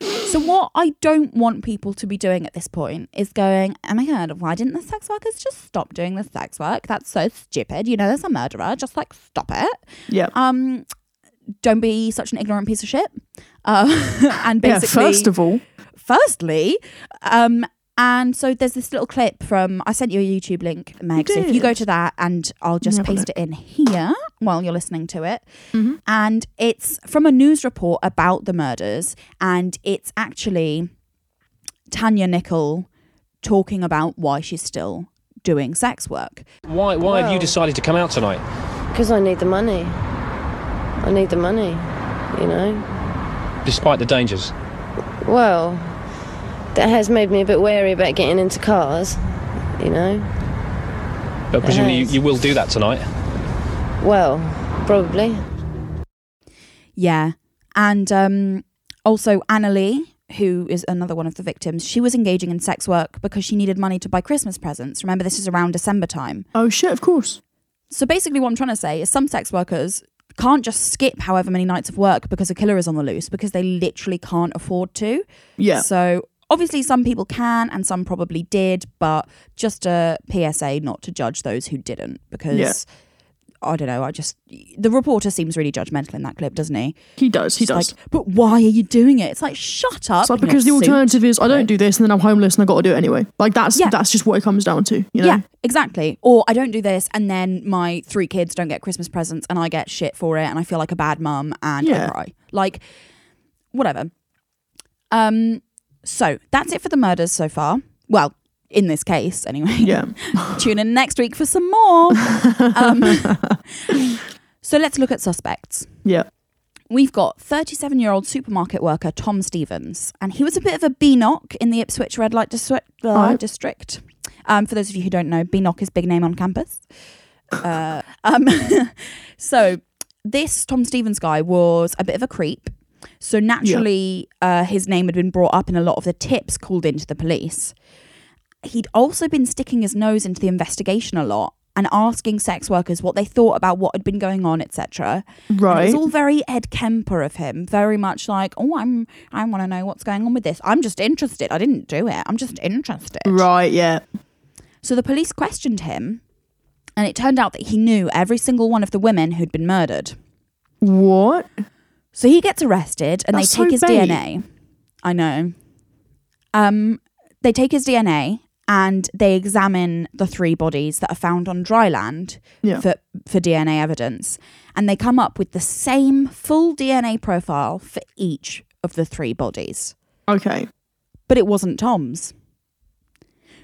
So what I don't want people to be doing at this point is going, oh my god, why didn't the sex workers just stop doing the sex work? That's so stupid. You know, there's a murderer. Just like stop it. Yeah. Um, don't be such an ignorant piece of shit. Uh, [laughs] and Yeah. basically, First of all, firstly, um, and so there's this little clip from I sent you a YouTube link, Meg. So if you go to that, and I'll just Have a paste it in here while you're listening to it, Mhm. and it's from a news report about the murders, and it's actually Tania Nicol talking about why she's still doing sex work. Why, why have you decided to come out tonight? Because I need the money. I need the money, you know. Despite the dangers? Well, that has made me a bit wary about getting into cars, you know. But presumably you, you will do that tonight. Well, probably. Yeah. And um, also, Anneli, who is another one of the victims, she was engaging in sex work because she needed money to buy Christmas presents. Remember, this is around December time. oh shit, of course. So basically, what I'm trying to say is some sex workers can't just skip however many nights of work because a killer is on the loose because they literally can't afford to. Yeah. So obviously, some people can and some probably did, but just a PSA not to judge those who didn't because. Yeah. I don't know. I just the reporter seems really judgmental in that clip, doesn't he? He does. He does. Like, but why are you doing it? It's like, shut up. It's like because the suit. alternative is I don't do this and then I'm homeless and I got to do it anyway. Like that's Yeah. that's just what it comes down to. You know. Yeah, exactly. Or I don't do this, and then my three kids don't get Christmas presents, and I get shit for it, and I feel like a bad mum, and Yeah. I cry. Like, whatever. Um. So that's it for the murders so far. Well, in this case, anyway. Yeah. [laughs] Tune in next week for some more. um, [laughs] so let's look at suspects. Yeah. We've got 37 year old supermarket worker Tom Stevens, and he was a bit of a BNOC in the Ipswich red light district. Uh, Right. district. Um, for those of you who don't know, BNOC is big name on campus. Uh, um, [laughs] so this Tom Stevens guy was a bit of a creep. So naturally, uh, his name had been brought up in a lot of the tips called into the police. He'd also been sticking his nose into the investigation a lot and asking sex workers what they thought about what had been going on, etc. And It was all very Ed Kemper of him, very much like, oh, I'm, I want to know what's going on with this. I'm just interested. I didn't do it. I'm just interested. Right, yeah. So the police questioned him, and it turned out that he knew every single one of the women who'd been murdered. What? So he gets arrested, and That's they take so his vague. DNA. I know. Um, they take his DNA and they examine the three bodies that are found on dry land Yeah. for for DNA evidence, and they come up with the same full DNA profile for each of the three bodies. Okay. But it wasn't Tom's.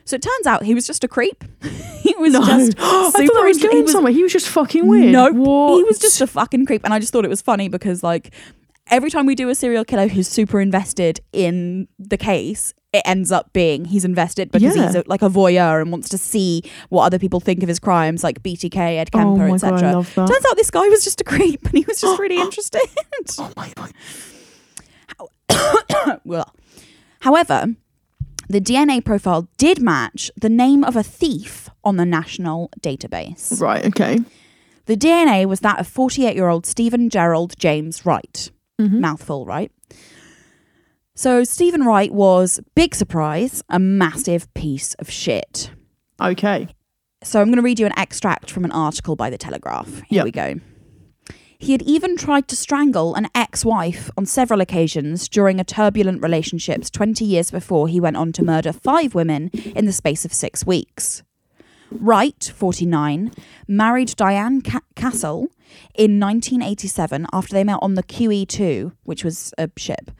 So it turns out he was just a creep. [laughs] he was No. just [gasps] I thought I was into- he going was- somewhere. He was just fucking weird. Nope. What? He was just a fucking creep. And I just thought it was funny because, like, every time we do a serial killer who's super invested in the case, it ends up being he's invested because Yeah. he's a, like a voyeur and wants to see what other people think of his crimes, like BTK, Ed Oh Kemper, I etc. Turns out this guy was just a creep and he was just really [gasps] interested. Oh my god. [coughs] well, however, the DNA profile did match the name of a thief on the national database. Right, okay. The DNA was that of 48 year old Stephen Gerald James Wright. Mm-hmm. Mouthful, right? So, Stephen Wright was, big surprise, a massive piece of shit. Okay. So, I'm going to read you an extract from an article by The Telegraph. Here Yep. we go. He had even tried to strangle an ex wife on several occasions during a turbulent relationship 20 years before he went on to murder five women in the space of six weeks. Wright, 49, married Diane Ca- Cassell in 1987 after they met on the QE2, which was a ship,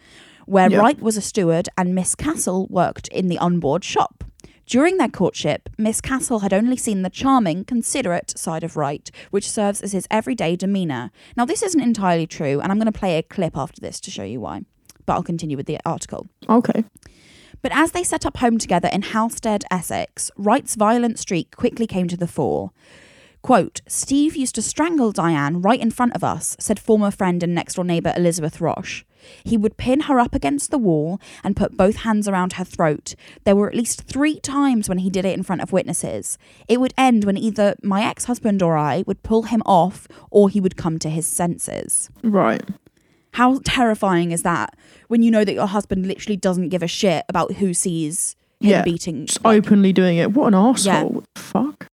where Yeah. Wright was a steward and Miss Cassell worked in the onboard shop. During their courtship, Miss Cassell had only seen the charming, considerate side of Wright, which serves as his everyday demeanour. Now, this isn't entirely true, and I'm going to play a clip after this to show you why, but I'll continue with the article. Okay. But as they set up home together in Halstead, Essex, Wright's violent streak quickly came to the fore. Quote, Steve used to strangle Diane right in front of us, said former friend and next door neighbour Elizabeth Roche. He would pin her up against the wall and put both hands around her throat. There were at least three times when he did it in front of witnesses. It would end when either my ex husband or I would pull him off or he would come to his senses. Right. How terrifying is that when you know that your husband literally doesn't give a shit about who sees him Yeah, beating? Just like- openly doing it. What an arsehole. Yeah. Fuck?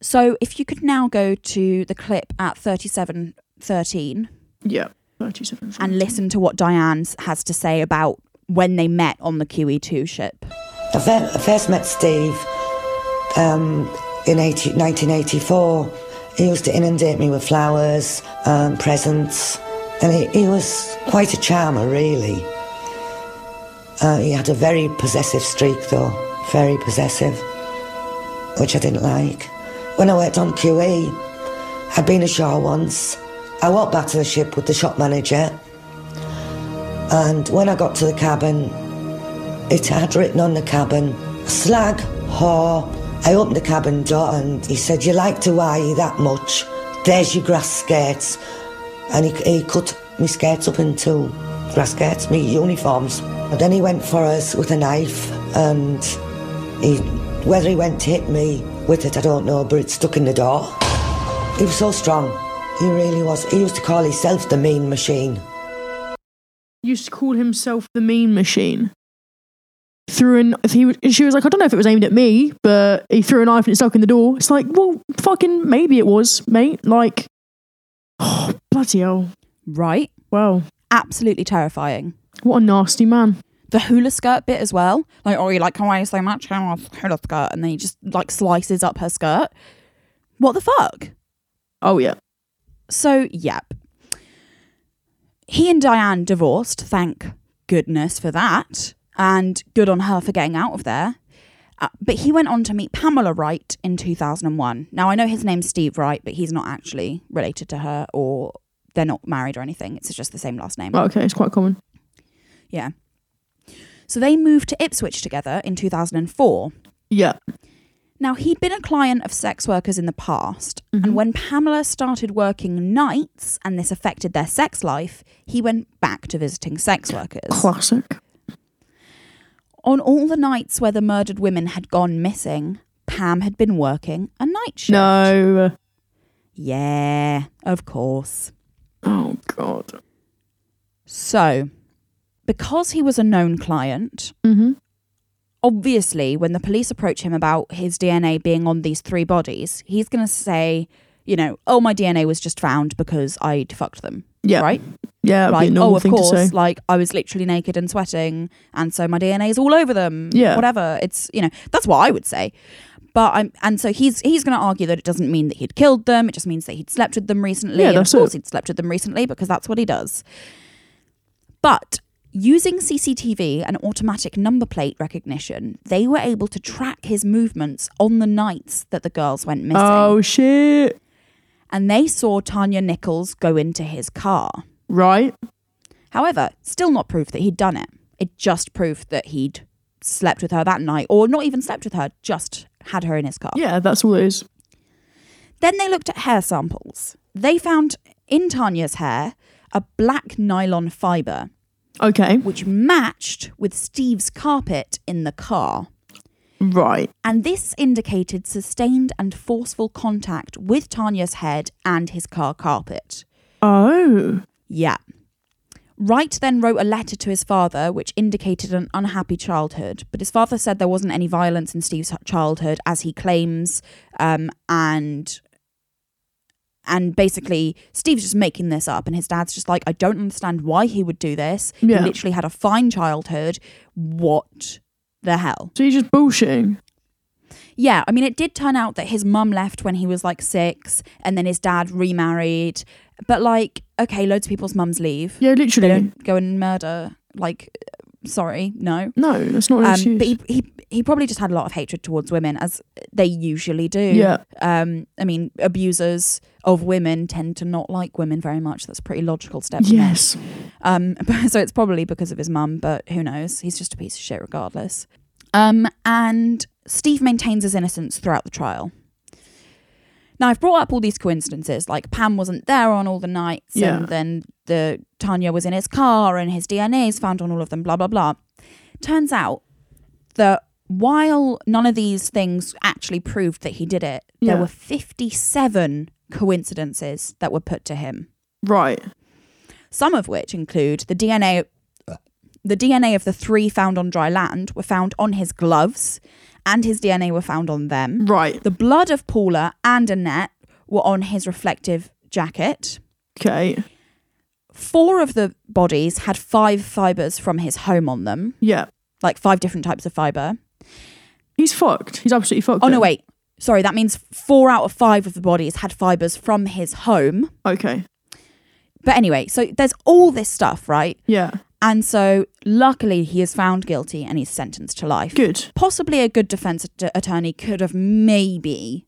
So if you could now go to the clip at 3713 Yeah. 37. and listen to what Diane has to say about when they met on the QE2 ship. I fir- I first met Steve um, in 80, 1984. He used to inundate me with flowers, um, presents, and he, he was quite a charmer, really. Uh, he had a very possessive streak, though, very possessive, which I didn't like. When I worked on QE, I'd been ashore once. I walked back to the ship with the shop manager, and when I got to the cabin, it had written on the cabin, slag, whore. I opened the cabin door and he said, You like to eye that much? There's your grass skirts. And he, he cut my skirts up into grass skirts, my uniforms. And then he went for us with a knife and he, whether he went to hit me with it, I don't know, but it stuck in the door. He was so strong. He really was. He used to call himself the mean machine. He used to call himself the mean machine. Threw an he she was like, I don't know if it was aimed at me, but he threw a knife and it stuck in the door. It's like, well, fucking maybe it was, mate. Like, oh, [sighs] bloody hell. Right? Wow. Absolutely terrifying. What a nasty man. The hula skirt bit as well. Like, oh, you like Hawaii so much? I want a hula skirt. And then he just like slices up her skirt. What the fuck? Oh, yeah. So, yep. He and Diane divorced, thank goodness for that. And good on her for getting out of there. Uh, but he went on to meet Pamela Wright in 2001. Now, I know his name's Steve Wright, but he's not actually related to her or they're not married or anything. It's just the same last name. Oh, okay, it's quite common. Yeah. So they moved to Ipswich together in 2004. Yeah. Now, he'd been a client of sex workers in the past, and mm-hmm. when Pamela started working nights and this affected their sex life, he went back to visiting sex workers. Classic. On all the nights where the murdered women had gone missing, Pam had been working a night shift. No. Yeah, of course. Oh God. So, because he was a known client, Mm-hmm. obviously, when the police approach him about his DNA being on these three bodies, he's going to say, you know, oh, my DNA was just found because I fucked them. Yeah. Right? Yeah. Like, oh, of thing course, to say. like I was literally naked and sweating, and so my DNA is all over them. Yeah. Whatever. It's, you know, that's what I would say. But I'm, and so he's he's going to argue that it doesn't mean that he'd killed them. It just means that he'd slept with them recently. Yeah, and of course it. he'd slept with them recently because that's what he does. But using CCTV and automatic number plate recognition, they were able to track his movements on the nights that the girls went missing. Oh shit. And they saw Tania Nichols go into his car. Right. However, still not proof that he'd done it. It just proved that he'd slept with her that night, or not even slept with her, just had her in his car. Yeah, that's all it is. Then they looked at hair samples. They found in Tania's hair a black nylon fibre, Okay. which matched with Steve's carpet in the car. Right. And this indicated sustained and forceful contact with Tania's head and his car carpet. Oh. Yeah. Wright then wrote a letter to his father, which indicated an unhappy childhood. But his father said there wasn't any violence in Steve's childhood, as he claims, um, and and basically Steve's just making this up, and his dad's just like, I don't understand why he would do this. Yeah. He literally had a fine childhood. What the hell? So he's just bullshitting. Yeah, I mean, it did turn out that his mum left when he was like six, and then his dad remarried. But like, okay, loads of people's mums leave. Yeah, They literally. don't go and murder. Like, sorry, no. No, that's not an Um, but he, he he probably just had a lot of hatred towards women, as they usually do. Yeah. Um, I mean, abusers of women tend to not like women very much. That's a pretty logical step. yes. Um, [laughs] so it's probably because of his mum, but who knows? He's just a piece of shit regardless. Um, and Steve maintains his innocence throughout the trial. Now I've brought up all these coincidences, like Pam wasn't there on all the nights, Yeah. and then the Tania was in his car, and his DNA is found on all of them. Blah blah blah. Turns out that while none of these things actually proved that he did it, there were fifty-seven coincidences that were put to him Right. some of which include the DNA the DNA of the three found on dry land were found on his gloves and his DNA were found on them. Right. The blood of Paula and Annette were on his reflective jacket. Okay. Four of the bodies had five fibers from his home on them, Yeah. like five different types of fiber. He's fucked. He's absolutely fucked. Oh no, wait. Sorry, that means 4 out of 5 of the bodies had fibers from his home. Okay. But anyway, so there's all this stuff, right? Yeah. And so, luckily, he is found guilty and he's sentenced to life. Good. Possibly a good defense att- attorney could have maybe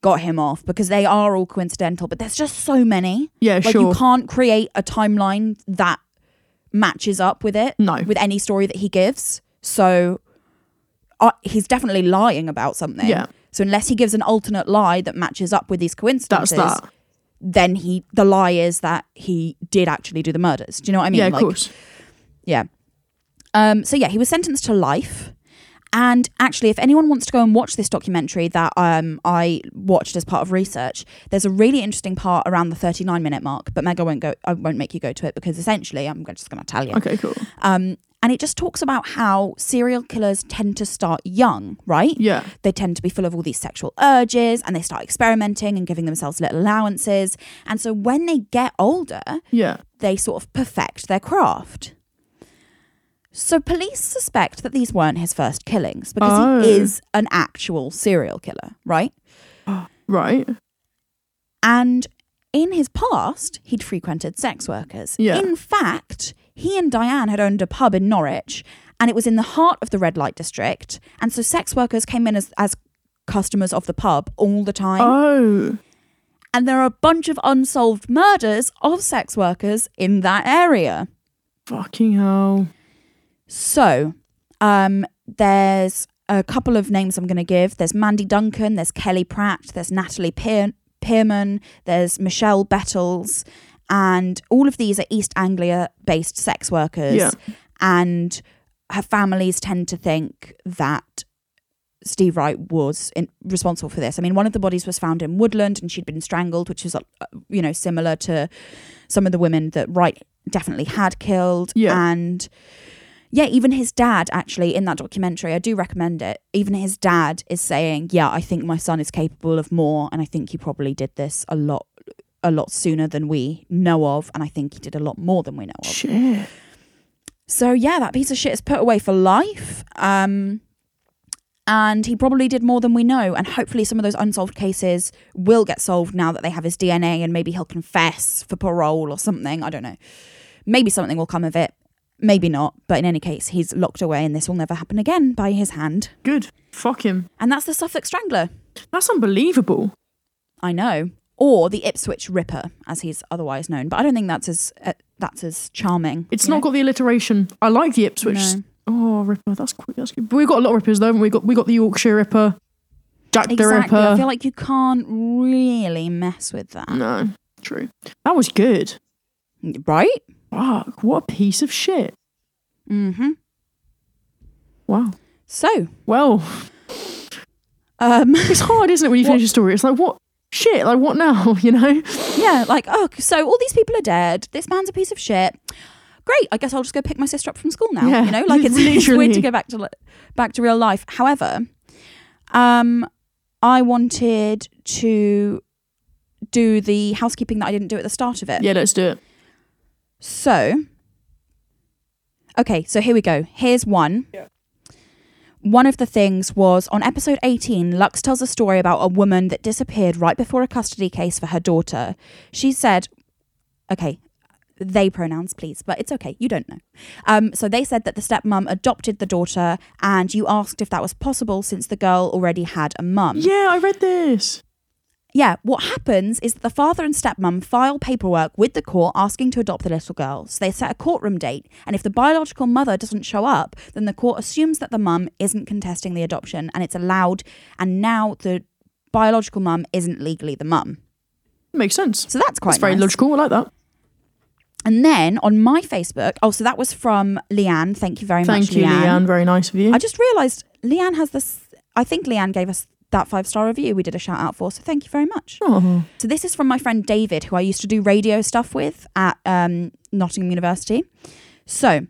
got him off because they are all coincidental, but there's just so many. Yeah, like, sure. you can't create a timeline that matches up with it, No. with any story that he gives. So, uh, he's definitely lying about something. Yeah. So, unless he gives an alternate lie that matches up with these That's coincidences, that. Then he the lie is that he did actually do the murders. Do you know what I mean? yeah, of Like, course. yeah. Um, so yeah, he was sentenced to life. And actually, if anyone wants to go and watch this documentary that um, I watched as part of research, there's a really interesting part around the 39 minute mark. But Meg, I won't go. I won't make you go to it because essentially, I'm just going to tell you. Okay, cool. Um, and it just talks about how serial killers tend to start young, right? Yeah. They tend to be full of all these sexual urges, and they start experimenting and giving themselves little allowances. And so when they get older, Yeah. they sort of perfect their craft. So police suspect that these weren't his first killings because Oh. he is an actual serial killer, right? [gasps] Right. And in his past, he'd frequented sex workers. Yeah. In fact, he and Diane had owned a pub in Norwich, and it was in the heart of the red light district. And so sex workers came in as, as customers of the pub all the time. Oh. And there are a bunch of unsolved murders of sex workers in that area. Fucking hell. So, um, there's a couple of names I'm going to give. There's Mandy Duncan, there's Kelly Pratt, there's Natalie Pear- Pearman, there's Michelle Bettles, and all of these are East Anglia based sex workers. Yeah. And her families tend to think that Steve Wright was in, responsible for this. I mean, one of the bodies was found in Woodland and she'd been strangled, which is, uh, you know, similar to some of the women that Wright definitely had killed. Yeah. And yeah, even his dad, actually, in that documentary, I do recommend it. Even his dad is saying, yeah, I think my son is capable of more. And I think he probably did this a lot, a lot sooner than we know of. And I think he did a lot more than we know of. Shit. So yeah, that piece of shit is put away for life. Um, and he probably did more than we know. And hopefully, some of those unsolved cases will get solved now that they have his DNA, and maybe he'll confess for parole or something. I don't know. Maybe something will come of it. Maybe not. But in any case, he's locked away, and this will never happen again by his hand. Good. Fuck him. And that's the Suffolk Strangler. That's unbelievable. I know. Or the Ipswich Ripper, as he's otherwise known. But I don't think that's as uh, that's as charming. It's not know? got the alliteration. I like the Ipswich. No. Oh, Ripper. That's quick. That's good. But we've got a lot of Rippers though. haven't We got we got the Yorkshire Ripper, Jack the Exactly. I feel like you can't really mess with that. no, true. That was good. Right? Fuck. What a piece of shit. Mm-hmm. Wow. So, Well, um, [laughs] it's hard, isn't it, when you finish a story? It's like what shit. Like what now? [laughs] You know. yeah, like, oh, so all these people are dead. This man's a piece of shit. Great. I guess I'll just go pick my sister up from school now. Yeah, you know, like it's, [laughs] it's weird literally. to go back to li- back to real life. However, um, I wanted to do the housekeeping that I didn't do at the start of it. Yeah, let's do it. So, okay, so here we go. Here's one. One of the things was on episode 18, Lux tells a story about a woman that disappeared right before a custody case for her daughter. She said, okay, they pronouns, please, but it's okay. You don't know. Um, so they said that the stepmom adopted the daughter, and you asked if that was possible since the girl already had a mum. Yeah, I read this. Yeah, what happens is that the father and stepmom file paperwork with the court asking to adopt the little girl. So they set a courtroom date, and if the biological mother doesn't show up, then the court assumes that the mum isn't contesting the adoption and it's allowed, and now the biological mum isn't legally the mum. Makes sense. So that's quite That's very nice. logical. I like that. And then on my Facebook, oh, so that was from Leanne. Thank you very Thank much, you, Leanne. Leanne. Very nice of you. I just realised Leanne has this. I think Leanne gave us that five star review we did a shout out for. So thank you very much. oh, So this is from my friend David, who I used to do radio stuff with at um, Nottingham University. So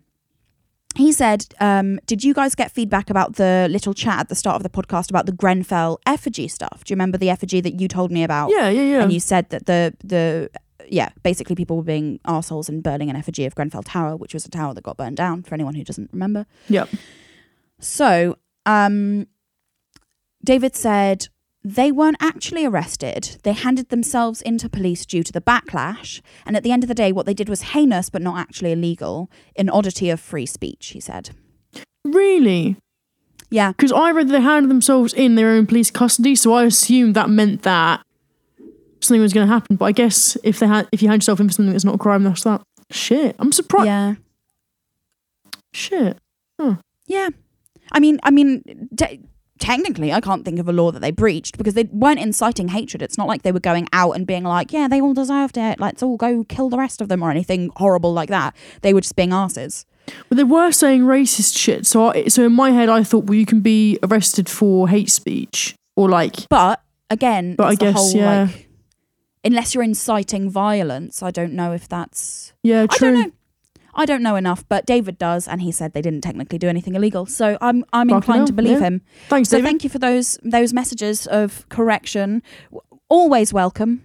he said, um, "Did you guys get feedback about the little chat at the start of the podcast about the Grenfell effigy stuff? Do you remember the effigy that you told me about? yeah, yeah, yeah. And you said that the the yeah, basically people were being arseholes and burning an effigy of Grenfell Tower, which was a tower that got burned down. For anyone who doesn't remember, Yep. so, um, David said they weren't actually arrested. They handed themselves into police due to the backlash. And at the end of the day, what they did was heinous but not actually illegal, an oddity of free speech, he said. Really? Yeah. Because I read they handed themselves in their own police custody, so I assumed that meant that something was going to happen. But I guess if they had, if you hand yourself in for something that's not a crime, that's that. Shit. I'm surprised. Yeah. Shit. Huh. Yeah. I mean, I mean, technically, I can't think of a law that they breached because they weren't inciting hatred. It's not like they were going out and being like, yeah, they all deserved it. Let's all go kill the rest of them or anything horrible like that. They were just being asses. But they were saying racist shit. So, I, so in my head, I thought, well, you can be arrested for hate speech or like, But again, But I the guess, whole, yeah. like, unless you're inciting violence, I don't know if that's. yeah, I true. Know. I don't know enough, but David does, and he said they didn't technically do anything illegal. So I'm I'm inclined to believe yeah. him. Thanks, So David. thank you for those those messages of correction. Always welcome.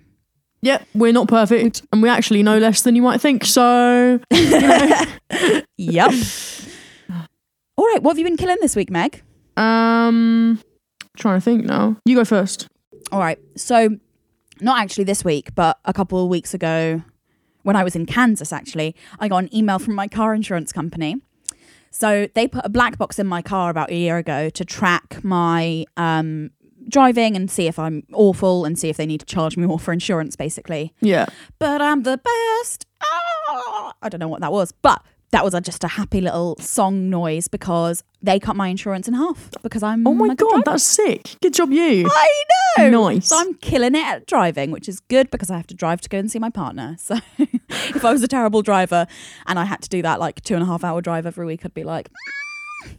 yeah, we're not perfect, and we actually know less than you might think. So, Yep. [laughs] All right, what have you been killing this week, Meg? um, trying to think now. You go first. All right, so not actually this week, but a couple of weeks ago, when I was in Kansas, actually, I got an email from my car insurance company. So they put a black box in my car about a year ago to track my um, driving and see if I'm awful and see if they need to charge me more for insurance, basically. Yeah. But I'm the best. Ah! I don't know what that was, but that was a, just a happy little song noise because they cut my insurance in half because I'm Oh my god, driver. that's sick. Good job, you. I know. Nice. So I'm killing it at driving, which is good because I have to drive to go and see my partner. So [laughs] if I was a terrible driver and I had to do that like two and a half hour drive every week, I'd be like,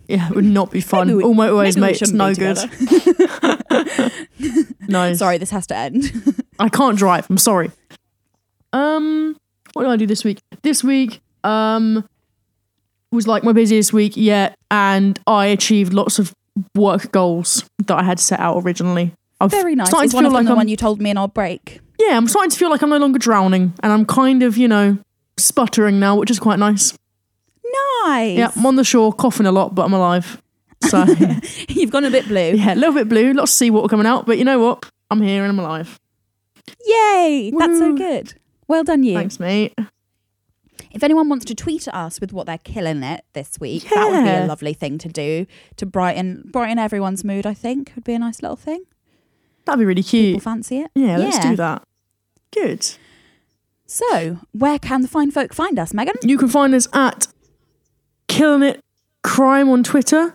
Yeah, it would not be fun. We- All maybe mate, it's no good. [laughs] [laughs] no, sorry, this has to end. I can't drive. I'm sorry. Um, what did I do this week? This week, um, was like my busiest week yet, and I achieved lots of work goals that I had set out originally. I'm Very nice. Starting Is to one feel of like the I'm, one you told me in our break? yeah, I'm starting to feel like I'm no longer drowning, and I'm kind of, you know, sputtering now, which is quite nice. Nice. Yeah, I'm on the shore, coughing a lot, but I'm alive. So [laughs] You've gone a bit blue. yeah, a little bit blue, lots of seawater coming out, but you know what? I'm here and I'm alive. Yay. That's so good. Well done, you. Thanks, mate. If anyone wants to tweet at us with what they're killing it this week, that would be a lovely thing to do to brighten brighten everyone's mood. I think would be a nice little thing. That'd be really People cute. fancy it. Yeah, let's Yeah. do that. Good. So, where can the fine folk find us, Megan? You can find us at Killing It Crime on Twitter,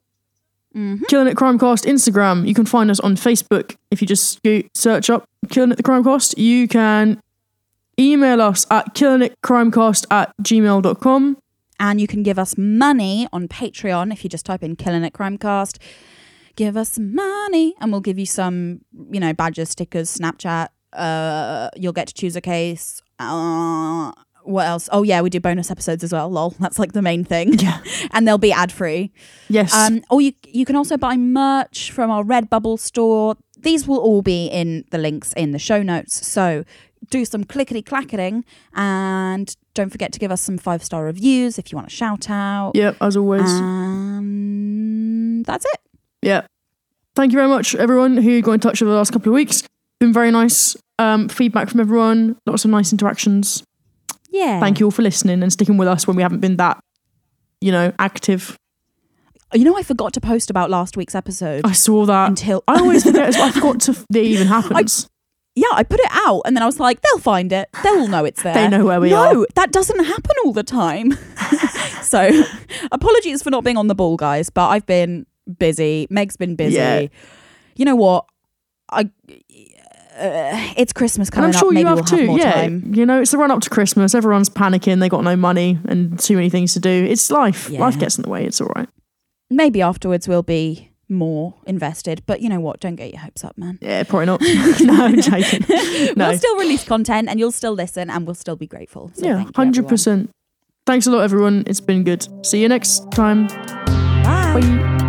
Mm-hmm. Killing It Crimecast Instagram. You can find us on Facebook if you just go search up Killing It the Crimecast. You can email us at killingitcrimecast at gmail.com. And you can give us money on Patreon if you just type in Killing It Crimecast. Give us money and we'll give you some, you know, badges, stickers, Snapchat. Uh, you'll get to choose a case. Uh, what else? Oh, yeah, we do bonus episodes as well. Lol. [laughs] That's like the main thing. Yeah. [laughs] and they'll be ad free. Yes. Um, or you you can also buy merch from our Redbubble store. These will all be in the links in the show notes. So do some clickety clacketing and don't forget to give us some five star reviews if you want a shout out. yep, as always. And that's it. Yeah. Thank you very much, everyone who got in touch over the last couple of weeks. Been very nice um, feedback from everyone. Lots of nice interactions. Yeah. Thank you all for listening and sticking with us when we haven't been that, you know, active. You know, I forgot to post about last week's episode I saw that. until I always forget. I forgot to [laughs] it even happens. Yeah, I put it out and then I was like, they'll find it. They'll know it's there. They know where we no, are. No, that doesn't happen all the time. [laughs] so, apologies for not being on the ball, guys. But I've been busy. Meg's been busy. Yeah. You know what? I. Uh, it's Christmas and coming I'm sure up. Maybe you have we'll too. have yeah, time. you know, it's the run up to Christmas. Everyone's panicking. They got no money and too many things to do. It's life. Yeah. Life gets in the way. It's all right. Maybe afterwards we'll be more invested. But you know what? Don't get your hopes up, man. Yeah, probably not. [laughs] [laughs] no, I'm joking. [laughs] No. We'll still release content and you'll still listen and we'll still be grateful. So yeah, thank you, hundred everyone. percent. Thanks a lot, everyone. It's been good. See you next time. Bye. Bye.